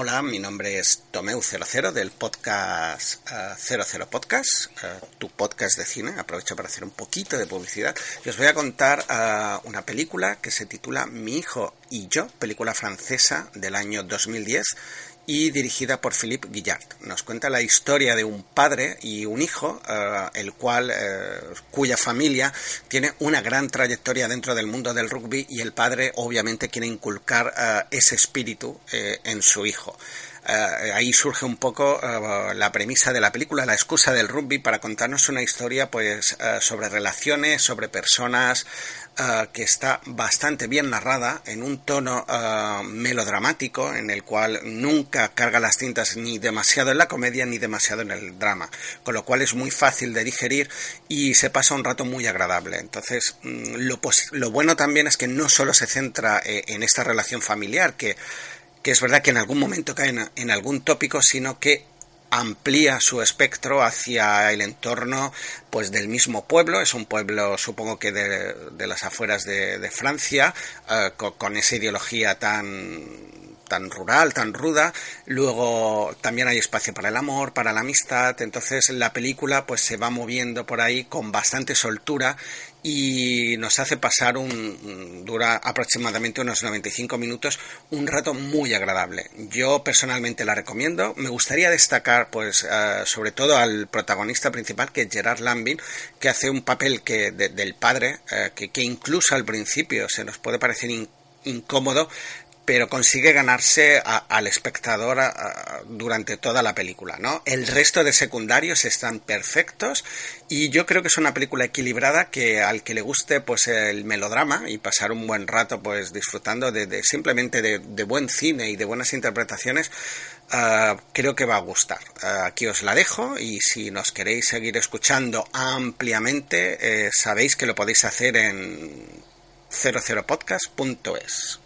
Hola, mi nombre es Tomeu00 del podcast eh, 00 Podcast, eh, tu podcast de cine. Aprovecho para hacer un poquito de publicidad y os voy a contar eh, una película que se titula Mi hijo y yo, película francesa del año 2010 y dirigida por Philippe Guillard. Nos cuenta la historia de un padre y un hijo, eh, el cual, eh, cuya familia tiene una gran trayectoria dentro del mundo del rugby y el padre obviamente quiere inculcar eh, ese espíritu en su hijo. Eh, ahí surge un poco eh, la premisa de la película, la excusa del rugby para contarnos una historia pues eh, sobre relaciones, sobre personas, que está bastante bien narrada en un tono melodramático en el cual nunca carga las tintas ni demasiado en la comedia ni demasiado en el drama, con lo cual es muy fácil de digerir y se pasa un rato muy agradable. Entonces, mm, lo, lo bueno también es que no solo se centra en esta relación familiar, que que es verdad que en algún momento cae en, algún tópico, sino que amplía su espectro hacia el entorno pues del mismo pueblo. Es un pueblo supongo que de, de las afueras de, de Francia eh, con esa ideología tan tan rural, tan ruda. Luego también hay espacio para el amor, para la amistad. Entonces la película pues se va moviendo por ahí con bastante soltura y nos hace pasar un dura aproximadamente unos 95 minutos, un rato muy agradable. Yo personalmente la recomiendo. Me gustaría destacar pues eh, sobre todo al protagonista principal que es Gerard Lambin, que hace un papel que de- del padre eh, que, que incluso al principio se nos puede parecer in- incómodo, pero consigue ganarse al espectador durante toda la película, ¿no? El resto de secundarios están perfectos y yo creo que es una película equilibrada que al que le guste pues el melodrama y pasar un buen rato pues disfrutando de, simplemente de, de buen cine y de buenas interpretaciones ah, creo que va a gustar. Ah, aquí os la dejo y si nos queréis seguir escuchando ampliamente eh, sabéis que lo podéis hacer en 00podcast.es.